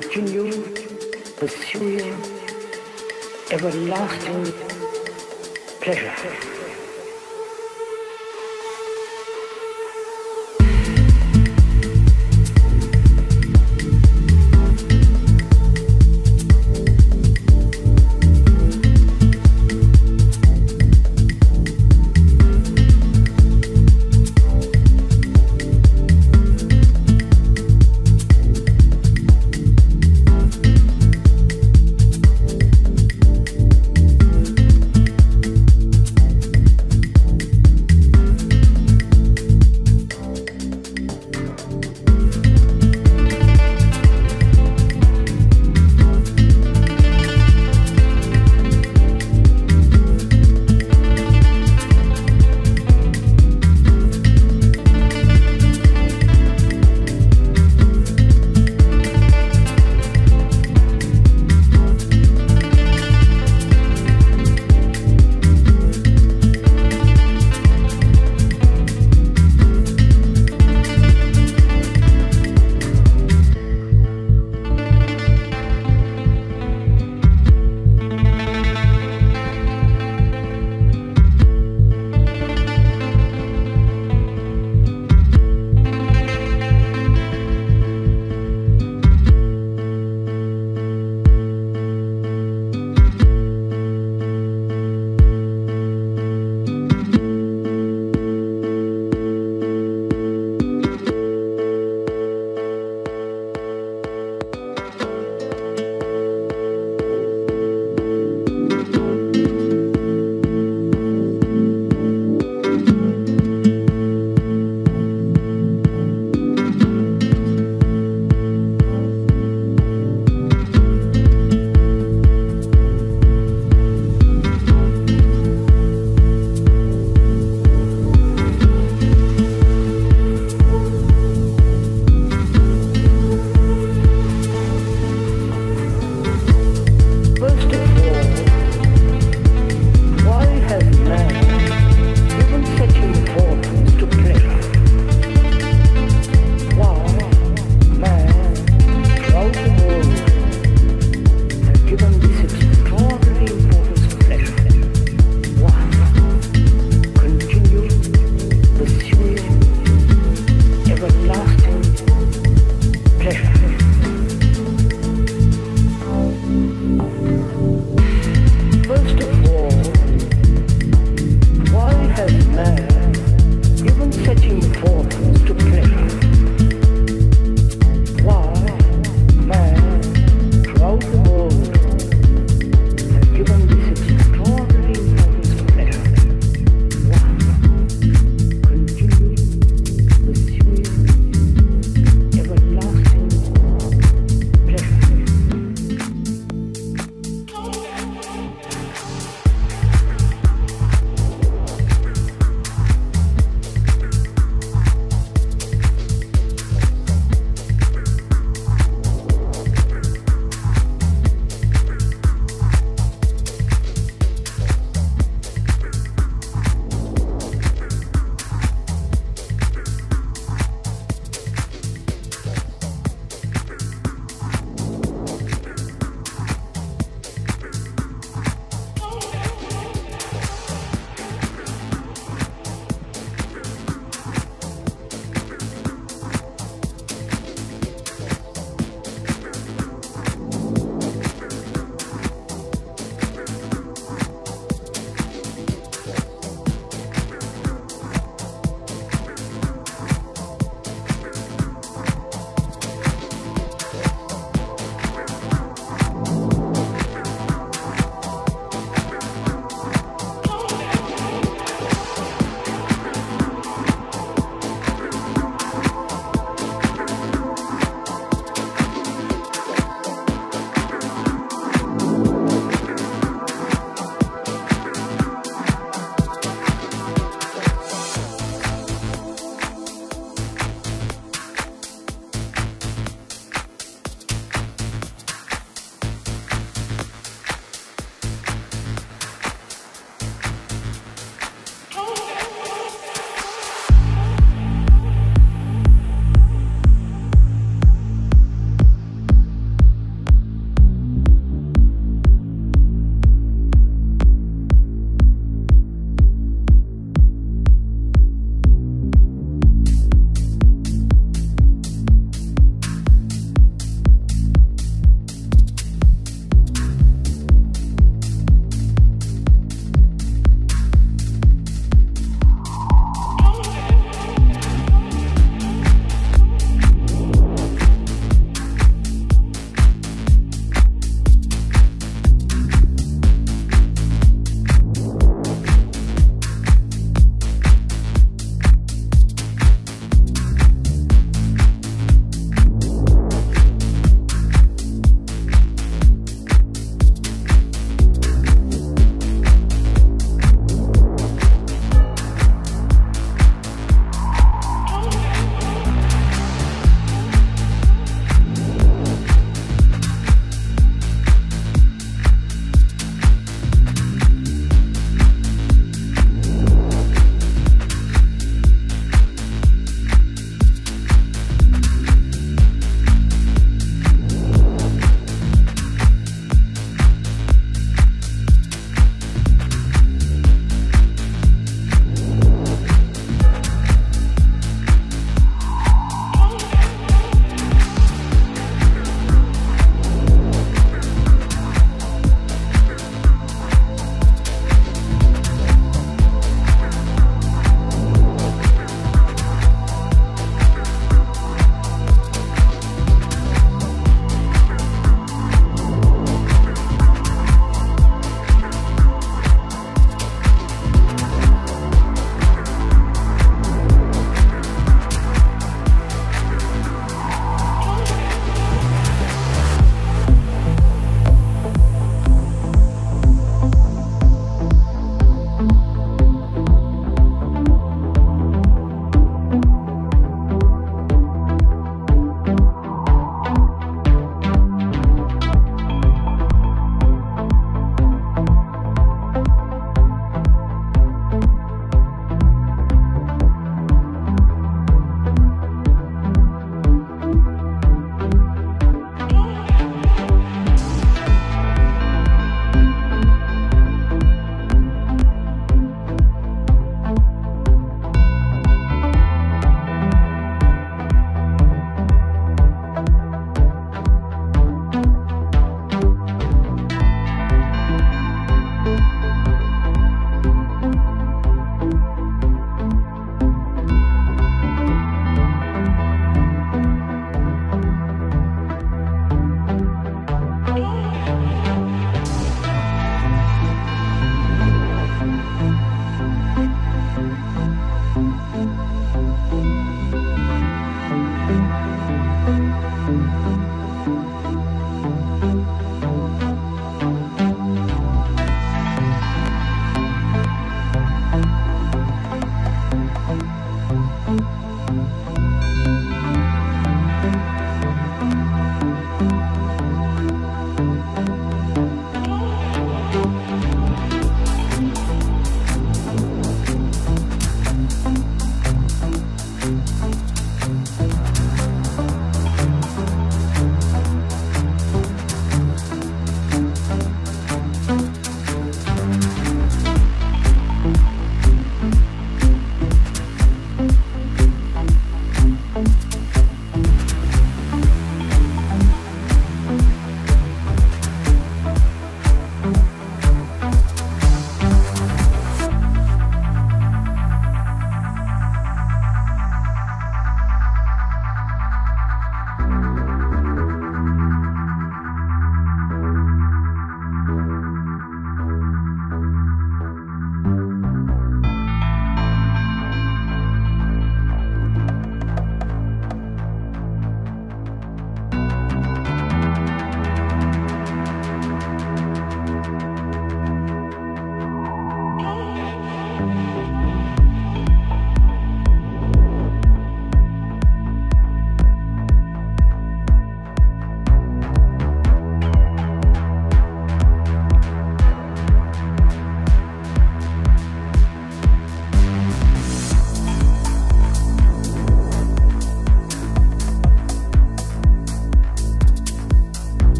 continue pursuing everlasting pleasure?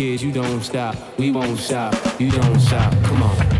Kids, you don't stop. We won't stop. You don't stop. Come on.